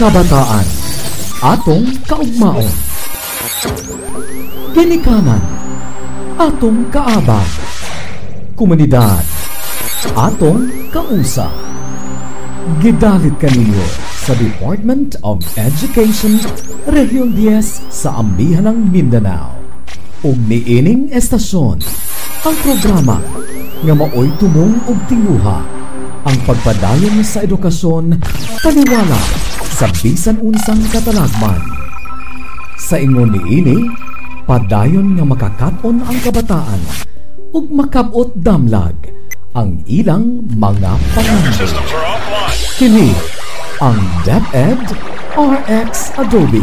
Kabataan. Atong kaugmaon. Ginikanan. Atong kaabag. Komunidad. Atong kausa. Gidalit kaninyo sa Department of Education, Region 10 sa Amihanang Mindanao. Ug niining estasyon, ang programa nga maoy tumong og tinguha ang pagpadayon sa edukasyon taliwala sa bisan unsang katalagman. Sa ingon niini, padayon nga makakaton ang kabataan ug makabot damlag ang ilang mga panganib. Kini ang DepEd RX Adobe.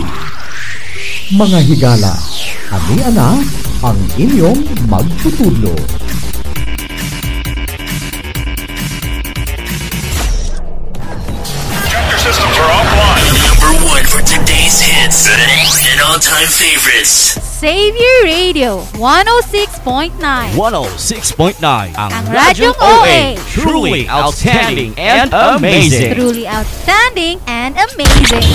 Mga higala, ani ana ang inyong magtutudlo. Hits and all-time favorites. Savior Radio 106.9 106.9 ang, Ang Radyong OA. Truly outstanding and amazing. Truly outstanding and amazing.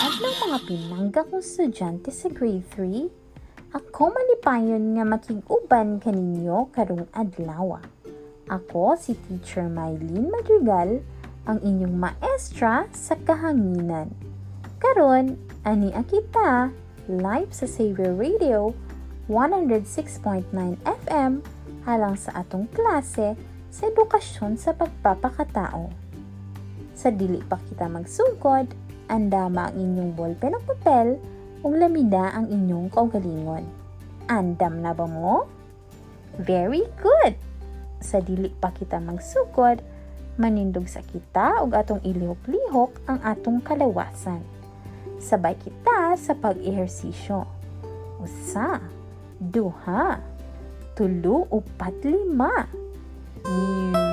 Adlaw mga pinangga kong estudyante sa grade 3, ako malipayon nga makig-uban kaninyo karong adlaw. Ako si Teacher Mylene Madrigal, ang inyong maestra sa kahanginan. Karon, ani akita live sa Savior Radio 106.9 FM halang sa atong klase sa edukasyon sa pagpapakatao. Sa dili pa kita magsugod, andama ang inyong ballpen ng papel ug lamida ang inyong kaugalingon. Andam na ba mo? Very good! Sa dili pa kita magsugod, manindog sa kita ug atong ilihok-lihok ang atong kalawasan. Sabay kita sa pag-ehersisyo. Usa, duha, tulo, upat, lima. Music.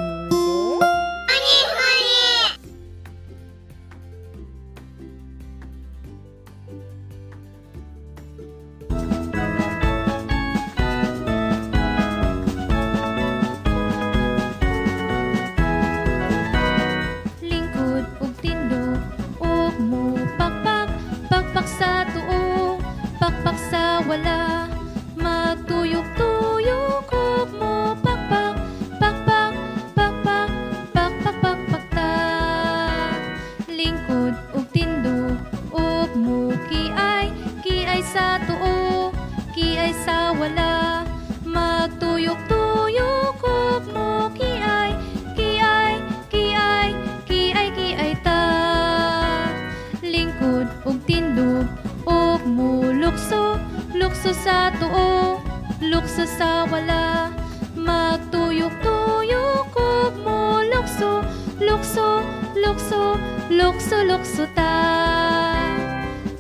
Lukso sa tuo lukso sa wala. Magtuyok-tuyok ug mulukso lukso lukso lukso lukso ta.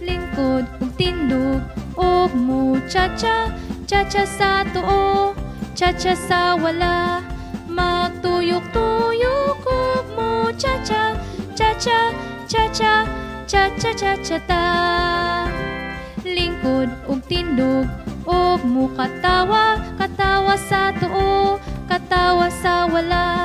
Lingkod ug tindog ug mo cha-cha cha-cha sa tuo cha-cha sa wala. Magtuyok-tuyok ug mo cha-cha cha-cha cha-cha cha-cha cha-cha ta lingkod ug tindog. Ug mo katawa katawa sa tuo katawa sa wala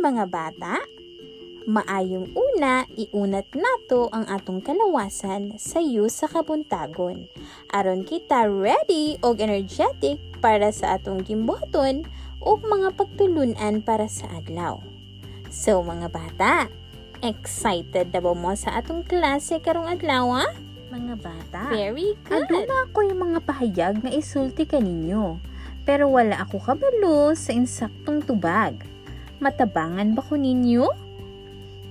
mga bata. Maayong una, iunat nato ang atong kalawasan sa iyo sa kabuntagon. Aron kita ready og energetic para sa atong gimbuhaton ug mga pagtulunan para sa adlaw. So mga bata, excited na ba mo sa atong klase karong adlaw? Mga bata, Very good. aduna ako yung mga pahayag na isulti kaninyo. Pero wala ako kabalo sa insaktong tubag. Matabangan ba ko ninyo?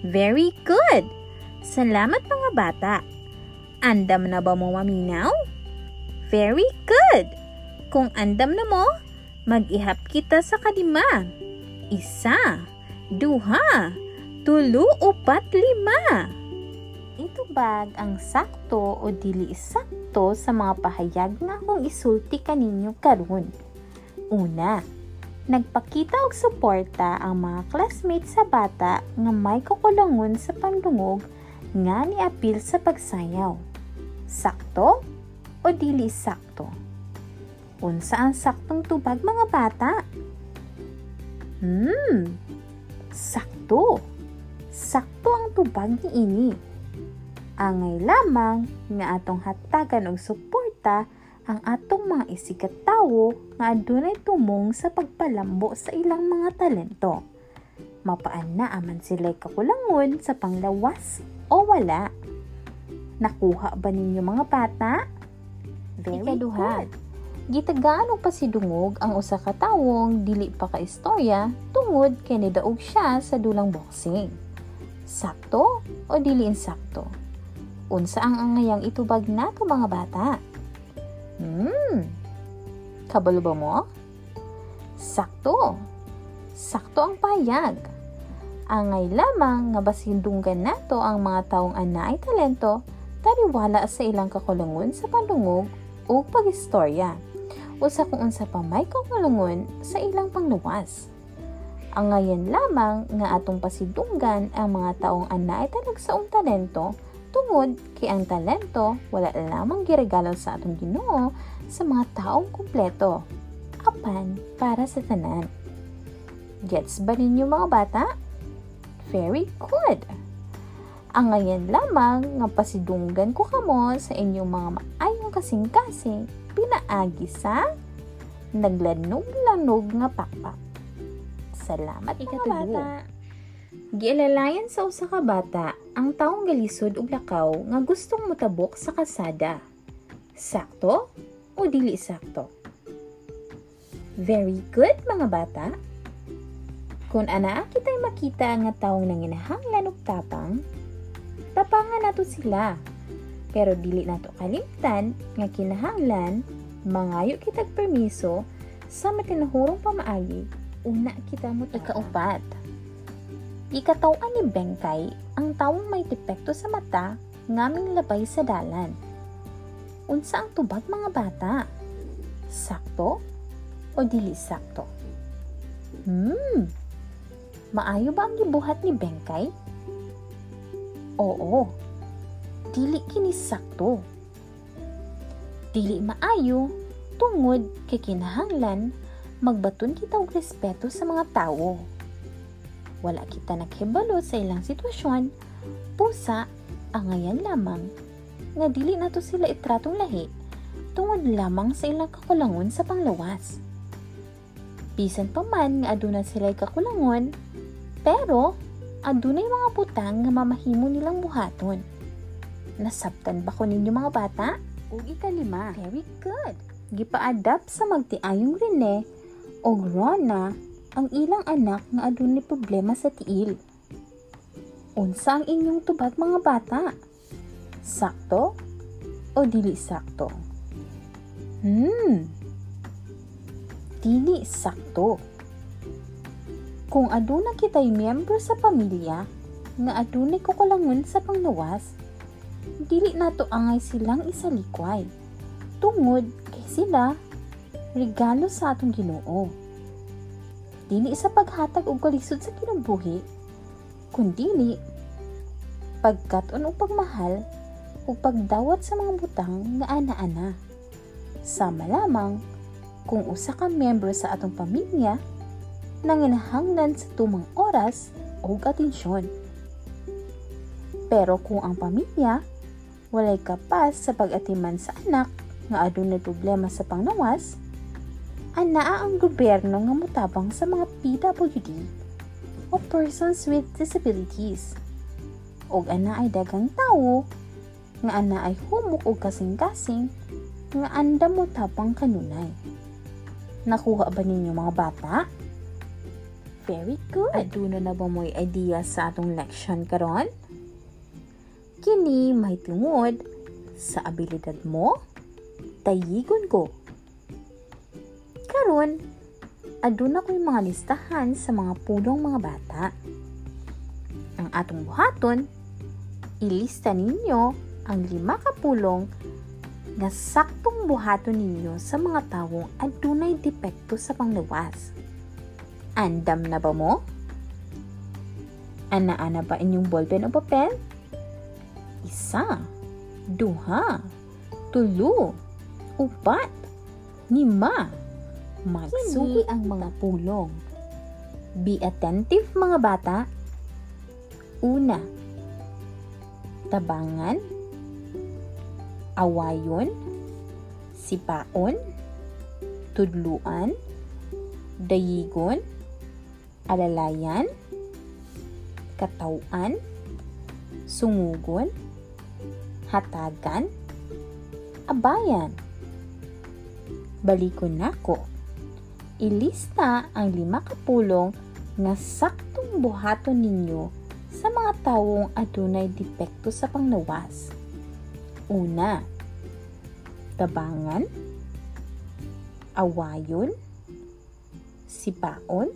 Very good! Salamat mga bata. Andam na ba mo maminaw? Very good! Kung andam na mo, mag-ihap kita sa kadima. Isa, duha, tulo, upat, lima. Ito bag ang sakto o dili sakto sa mga pahayag na akong isulti kaninyo karon. Una, nagpakita og suporta ang mga classmates sa bata nga may kukulungon sa pandungog nga niapil sa pagsayaw. Sakto o dili sakto? Unsa ang saktong tubag mga bata? Hmm, sakto. Sakto ang tubag ni ini. Angay lamang nga atong hatagan og suporta ang atong mga isikat tawo nga adunay tumong sa pagpalambo sa ilang mga talento. Mapaan na aman sila'y kakulangon sa panglawas o wala. Nakuha ba ninyo mga bata? Very Ikaduha. good. Gitagaan og pasidungog ang usa ka tawong dili pa ka istorya tungod kay nidaog siya sa dulang boxing. Sakto o dili insakto? Unsa ang angayang itubag nato mga bata? Hmm. Kabalo ba mo? Sakto. Sakto ang payag. Angay lamang nga basindunggan nato ang mga taong ana ay talento tariwala sa ilang kakulangon sa pandungog o pagistorya. Usa kung unsa pa may kakulangon sa ilang pangluwas. Ang ngayon lamang nga atong pasidunggan ang mga taong ana ay talagsaong talento tungod kay ang talento wala lamang giregalo sa atong Ginoo sa mga taong kumpleto. Apan para sa tanan. Gets ba ninyo mga bata? Very good! Ang ngayon lamang nga pasidunggan ko kamo sa inyong mga maayong kasing-kasing pinaagi sa naglanog-lanog nga pakpak. Salamat mga bata! Gialalayan sa usa ka bata ang taong galisod og lakaw nga gustong motabok sa kasada. Sakto o dili sakto? Very good mga bata. Kung ana kita'y makita nga taong nanginahanglan og tapang, tapangan nato sila. Pero dili nato kalimtan nga kinahanglan mangayo kitag permiso sa matinahurong pamaagi una kita mo ikaupat. Ikatawan ni Bengkay ang taong may depekto sa mata ngaming labay sa dalan. Unsa ang tubag mga bata? Sakto o dili sakto? Hmm, maayo ba ang gibuhat ni Bengkay? Oo, dili kini sakto. Dili maayo tungod kay kinahanglan magbaton kita og respeto sa mga tawo wala kita naghibalo sa ilang sitwasyon, pusa, angayan lamang, nga dili nato sila itratong lahi, tungod lamang sa ilang kakulangon sa panglawas. Bisan pa man nga aduna sila kakulangon, pero adunay mga butang nga mamahimo nilang buhaton. Nasabtan ba ko ninyo mga bata? O ikalima. Very good. Gipa-adapt sa magtiayong Rene o Rona ang ilang anak nga adunay problema sa tiil. Unsa ang inyong tubag mga bata? Sakto o dili sakto? Hmm. Dili sakto. Kung aduna kita'y miyembro sa pamilya nga adunay kukulangon sa panglawas, dili nato angay silang isalikway. Tungod kay sila regalo sa atong Ginoo dili sa paghatag og kalisod sa kinabuhi, kundi pagkaton o pagmahal o pagdawat sa mga butang nga ana-ana. Sama lamang kung usa ka miyembro sa atong pamilya nanginahanglan sa tumang oras o atensyon. Pero kung ang pamilya walay kapas sa pag-atiman sa anak nga adunay problema sa pangnawas, anaa ang gobyerno nga mutabang sa mga PWD o persons with disabilities. Og ana ay dagang tawo nga ana ay humok og kasing-kasing nga anda mo tapang kanunay. Nakuha ba ninyo mga bata? Very good. Aduna na ba mo'y idea sa atong leksyon karon? Kini may tungod sa abilidad mo? Tayigon ko karon aduna ko yung mga listahan sa mga pulong mga bata. Ang atong buhaton, ilista ninyo ang lima ka pulong nga saktong buhaton ninyo sa mga tawong adunay depekto sa panglawas. Andam na ba mo? Ana-ana ba inyong ballpen o papel? Isa, duha, tulo, upat, lima. Magsugi ang mga pulong. Be attentive mga bata. Una, tabangan, awayon, sipaon, tudluan, dayigon, alalayan, katawan, sungugon, hatagan, abayan. Balikon nako. Ilista ang lima kapulong nga saktong buhaton ninyo sa mga tawong adunay depekto sa panglawas. Una, tabangan, awayon, sipaon,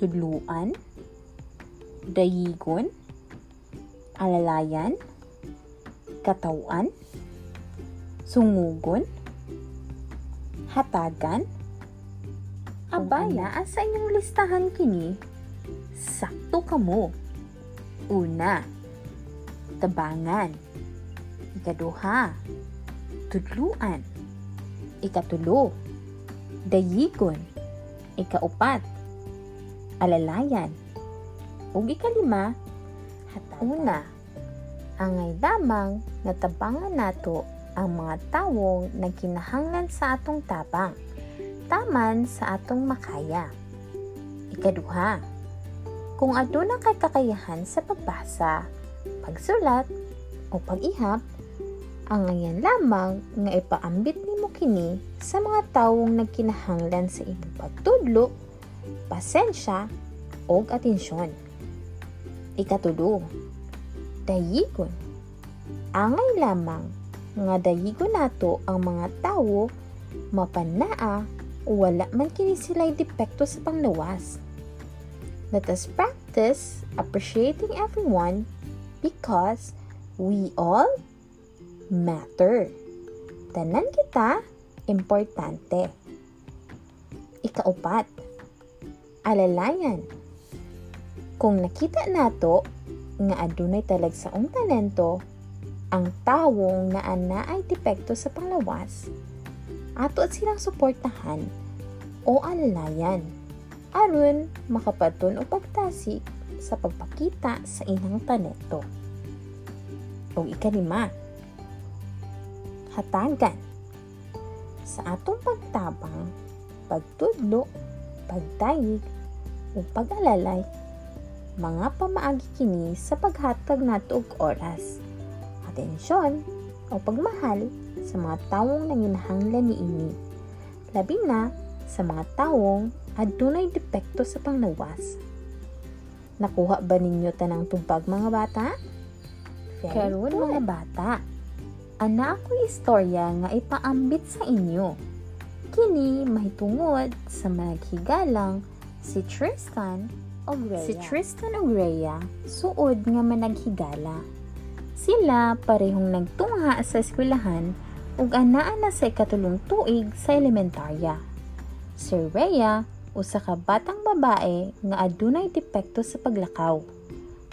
tudluan, dayigon, alalayan, katawan, sungugon, hatagan, abaya sa inyong listahan kini, sakto kamo. Una, tabangan. Ikaduha, tudluan. Ikatulo, dayigon. Ikaupat, alalayan. Ug ikalima, una, angay lamang natabangan nato ang mga tawong nagkinahanglan sa atong tabang, taman sa atong makaya. Ikaduha, kung aduna kay kakayahan sa pagbasa, pagsulat, o pag-ihap, ang ngayon lamang nga ipaambit nimo kini sa mga tawong nagkinahanglan sa imong pagtudlo, pasensya, o atensyon. Ikatulo, dayigon. Angay lamang nga dayigon nato ang mga tawo mapanaa wala man kini sila'y depekto sa panglawas. Let us practice appreciating everyone because we all matter. Tanan kita importante. Ikaupat, alalayan. Kung nakita nato nga adunay talagsaong talento ang tawong na ana ay depekto sa panglawas, ato at silang suportahan o alalayan aron makapaton o pagtasik sa pagpakita sa ilang talento. O ikalima, hatagan. Sa atong pagtabang, pagtudlo, pagtayig, o pag-alalay, mga pamaagi kini sa paghatag nato og oras, atensyon, o pagmahal sa mga tawong nanginahanglan niini. Labi na sa mga tawong adunay depekto sa panglawas. Nakuha ba ninyo tanang tubag mga bata? Karon mga bata, ana ako istorya nga ipaambit sa inyo. Kini mahitungod sa managhigalang si Tristan ug Rhea. Si Tristan ug Rhea suod nga managhigala. Sila parehong nagtungha sa eskwelahan ug anaa na sa ikatulong tuig sa elementarya. Si Rhea usa ka batang babae nga adunay depekto sa paglakaw.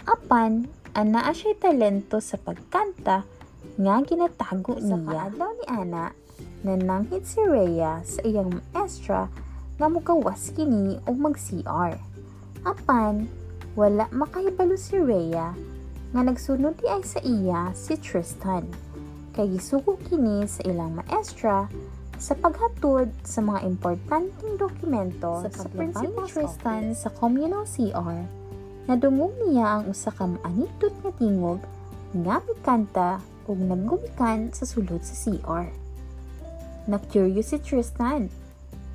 Apan anaa siya talento sa pagkanta nga ginatago niya. Sa kaadlaw ni Ana, nananghid si Rhea sa iyang maestra nga mugawas kini og mag-CR. Apan, wala makahibalo si Rhea nga nagsunod di ay sa iya si Tristan. Kay gisugo kini sa ilang maestra sa paghatod sa mga importanteng dokumento sa, sa ni Tristan sa communal CR nadungog niya ang usa ka maanidot nga tingog nga mikanta ug naggumikan sa sulod sa CR. Na-curious si Tristan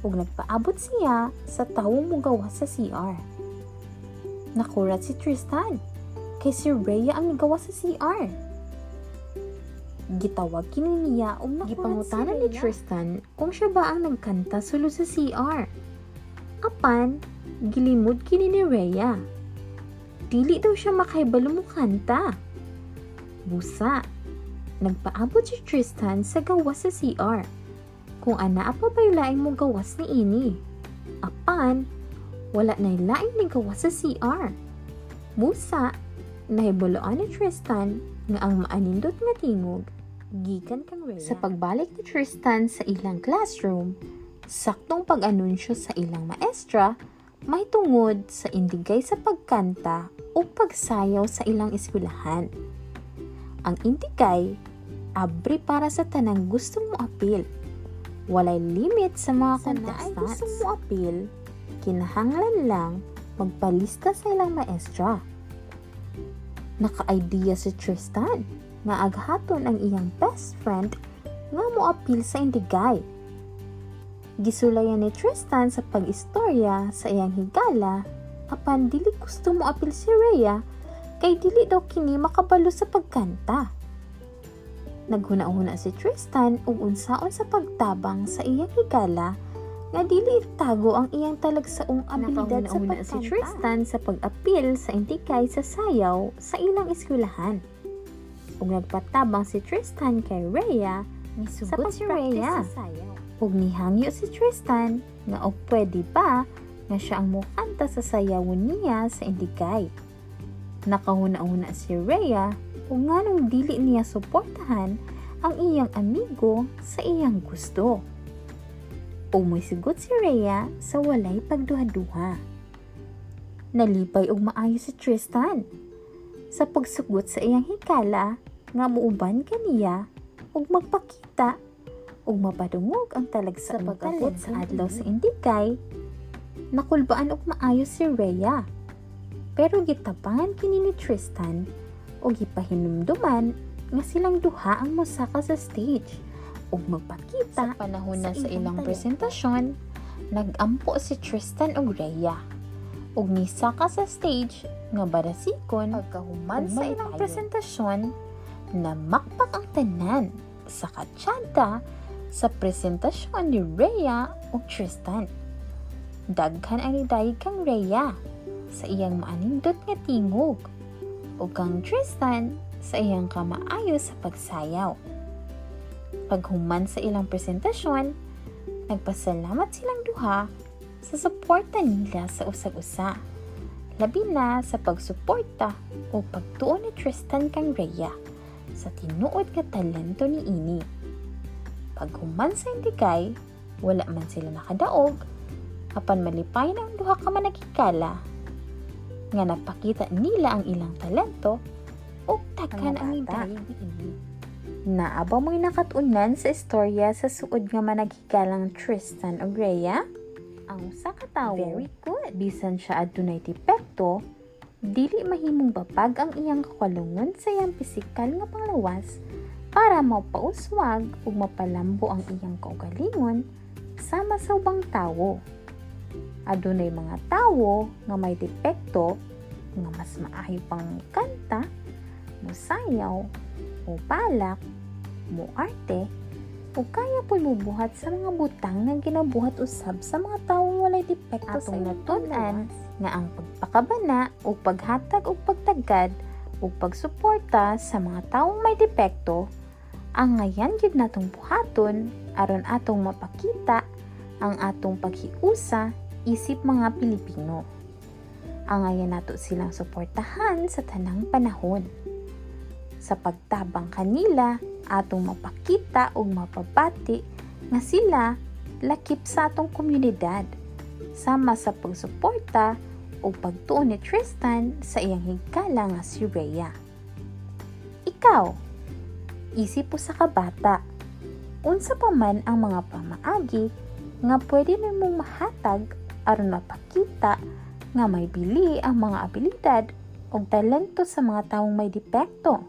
ug nagpaabot siya sa tawong mugawas sa CR. Nakurat si Tristan kay si Rhea ang nagawa sa CR. Gitawag kini niya ug gipangutanan ni Tristan kung siya ba ang nagkanta sulod sa CR. Apan, gilimod kini ni Rhea. Dili daw siya makahibalo mo kanta. Busa, nagpaabot si Tristan sa gawas sa CR. Kung ana pa ba'y laing mo gawas ni ini? Apan, wala na laing ni gawas sa CR. Musa, nahibuloan ni Tristan nga ang maanindot nga tingog gikan kang Rhea. Sa pagbalik ni Tristan sa ilang classroom, saktong pag-anunsyo sa ilang maestra, may tungod sa indigay sa pagkanta o pagsayaw sa ilang eskwelahan. Ang indigay, abri para sa tanang gustong mo apil. Walay limit sa mga contestants. gusto mo apil, kinahanglan lang magpalista sa ilang maestra. Naka-idea si Tristan nga aghaton ang iyang best friend nga moapil sa indigay. Gisulayan ni Tristan sa pag-istorya sa iyang higala apan dili gusto mo apil si Rhea kay dili daw kini makabalo sa pagkanta. Naghuna-huna si Tristan ug unsaon sa pagtabang sa iyang higala nga dili itago ang iyang talagsaong abilidad sa pagkanta. si Tristan sa pag-apil sa intikay sa sayaw sa ilang eskwelahan ug nagpatabang si Tristan kay Rhea sa si Rhea. Ug nihangyo si Tristan nga og pwede ba nga siya ang mukanta sa sayawon niya sa Indigay. Nakahuna-una si Rhea ug nganong dili niya suportahan ang iyang amigo sa iyang gusto. Umisigot si Rhea sa walay pagduha-duha. Nalipay og maayo si Tristan sa pagsugot sa iyang hikala nga muuban kaniya ug magpakita ug mapadungog ang talagsa sa pag-abot sa adlaw sa Indigay. Nakulbaan og maayo si Rhea. Pero gitapangan kini ni Tristan ug gipahinumduman nga silang duha ang mosaka sa stage ug magpakita sa panahon na sa, sa ilang presentasyon nagampo si Tristan ug Rhea ug nisaka sa stage nga barasikon pagkahuman sa ilang presentasyon na makpak ang tanan sa katsyada sa presentasyon ni Rhea o Tristan. Daghan ang nidayig kang Rhea sa iyang maanindot nga tingog o kang Tristan sa iyang kamaayo sa pagsayaw. Paghuman sa ilang presentasyon, nagpasalamat silang duha sa suporta nila sa usag-usa. Labi na sa pagsuporta o pagtuon ni Tristan kang Rhea sa tinuod nga talento ni ini. Pag human sa indigay, wala man sila nakadaog, apan malipay na ang duha ka managikala, nga napakita nila ang ilang talento o takan ang idayig ni ini. Naaba mo'y nakatunan sa istorya sa suod nga managikalang Tristan o Rhea? Ang usa ka tawo, very good. Bisan siya adunay tipekto, dili mahimong bapag ang iyang kakalungon sa iyang pisikal nga panglawas para mapauswag ug mapalambo ang iyang kaugalingon sama sa ubang tawo. Adunay mga tawo nga may depekto nga mas maayo pang kanta, musayaw, o balak, muarte, o kaya po mubuhat sa mga butang nga ginabuhat usab sa mga tawo walay depekto sa natunan nga ang pagpakabana o paghatag o pagtagad o pagsuporta sa mga taong may depekto ang ngayan gid natong buhaton aron atong mapakita ang atong paghiusa isip mga Pilipino. Ang ngayan nato silang suportahan sa tanang panahon. Sa pagtabang kanila, atong mapakita o mapabati nga sila lakip sa atong komunidad sama sa pagsuporta o pagtuon ni Tristan sa iyang higala nga si Rhea. Ikaw, isip po sa kabata, unsa pa man ang mga pamaagi nga pwede nimong mahatag aron mapakita nga may bili ang mga abilidad o talento sa mga taong may depekto.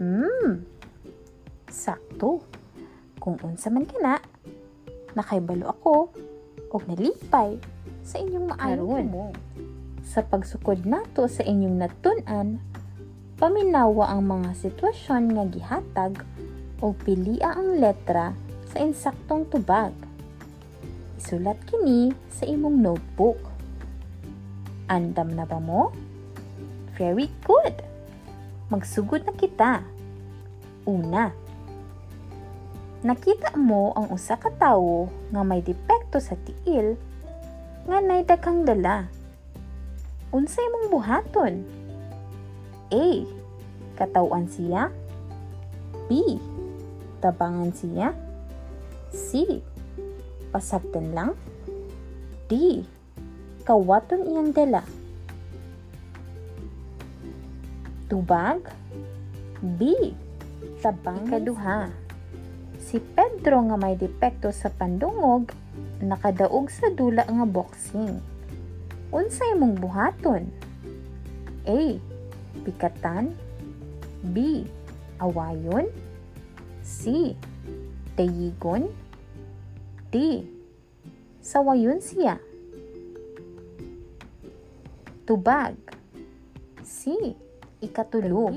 Hmm, sakto. Kung unsa man kana, nakaibalo ako og nalipay sa inyong maayon mo. Sa pagsukod nato sa inyong natun-an, paminawa ang mga sitwasyon nga gihatag o pilia ang letra sa insaktong tubag. Isulat kini sa imong notebook. Andam na ba mo? Very good! Magsugod na kita. Una, nakita mo ang usa ka tawo nga may depekto sa tiil nga nay daghang dala. Unsay mong buhaton? A. Katawan siya. B. Tabangan siya. C. Pasabtan lang. D. Kawaton iyang dala. Tubag. B. Tabang Ikaduha. Si Pedro nga may depekto sa pandungog, nakadaog sa dula nga boxing. Unsay mong buhaton? A. Pikatan. B. Awayon. C. Dayigon. D. Sawayon siya. Tubag. C. Ikatulo.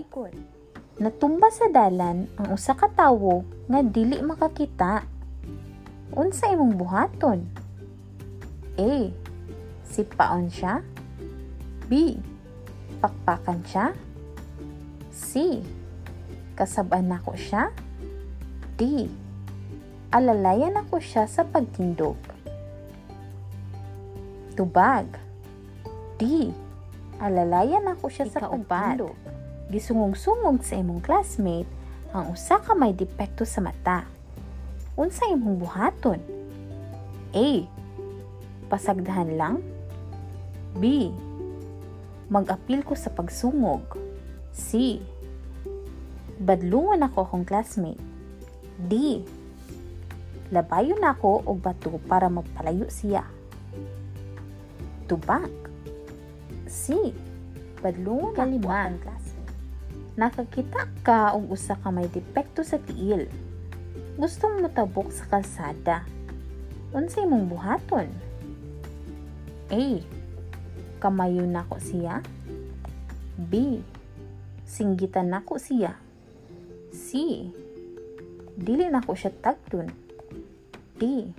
Natumba sa dalan ang usa ka tawo nga dili makakita. Unsa imong buhaton? A. Sipaon siya. B. Pakpakan siya. C. Kasaban nako siya. D. Alalayan ako siya sa pagtindog. Tubag. D. Alalayan ako siya sa pagtindog. Gisungog-sungog sa imong classmate ang usa ka may depekto sa mata. Unsa imong buhaton? A. Pasagdahan lang. B. Mag-apil ko sa pagsungog. C. Badlungan ako akong classmate. D. Labayon ako og bato para magpalayo siya. Tubak. C. Badlungan ako akong classmate. Nakakita ka og usa ka may depekto sa tiil. Gustong motabok sa kalsada. Unsay imong buhaton? A. Kamayo nako siya. B. Singgitan nako siya. C. Dili nako siya tagtun. D.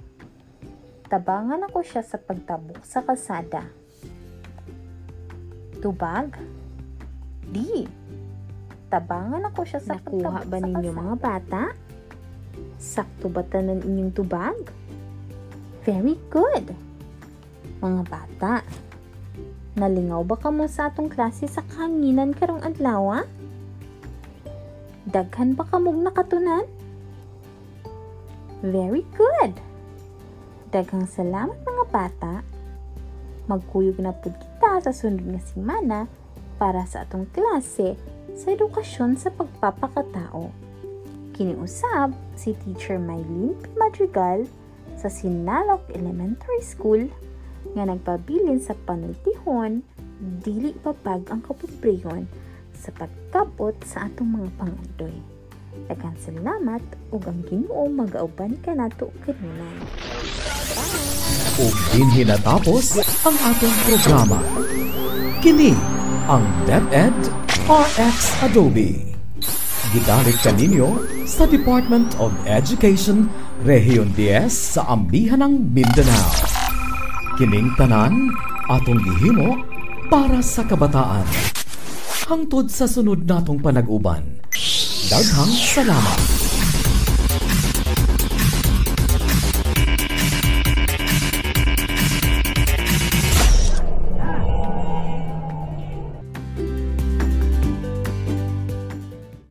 Tabangan ako siya sa pagtabok sa kalsada. Tubag. D. Tabangan ako siya sa Nakuha ba ninyo mga bata? Sakto ba tanan inyong tubag? Very good. Mga bata, nalingaw ba ka mo sa atong klase sa kahanginan karong adlaw? Daghan ba ka mong nakatunan? Very good. Daghang salamat mga bata. Magkuyog na pud kita sa sunod nga semana para sa atong klase sa edukasyon sa pagpapakatao. Kiniusab si Teacher Mylene P. Madrigal sa Sinalok Elementary School nga nagpabilin sa panultihon dili papag ang kapobrehon sa pagkabot sa atong mga pangandoy. Daghang salamat ug ang Ginoo magauban kanato kanunay. ug dinhi natapos ang atong programa. Kini ang DepEd RX Adobe. Gidalit kaninyo sa Department of Education, Rehiyon 10 sa Amihanang Mindanao. Kining tanan atong gihimo para sa kabataan. Hangtod sa sunod natong panag-uban. Daghang salamat.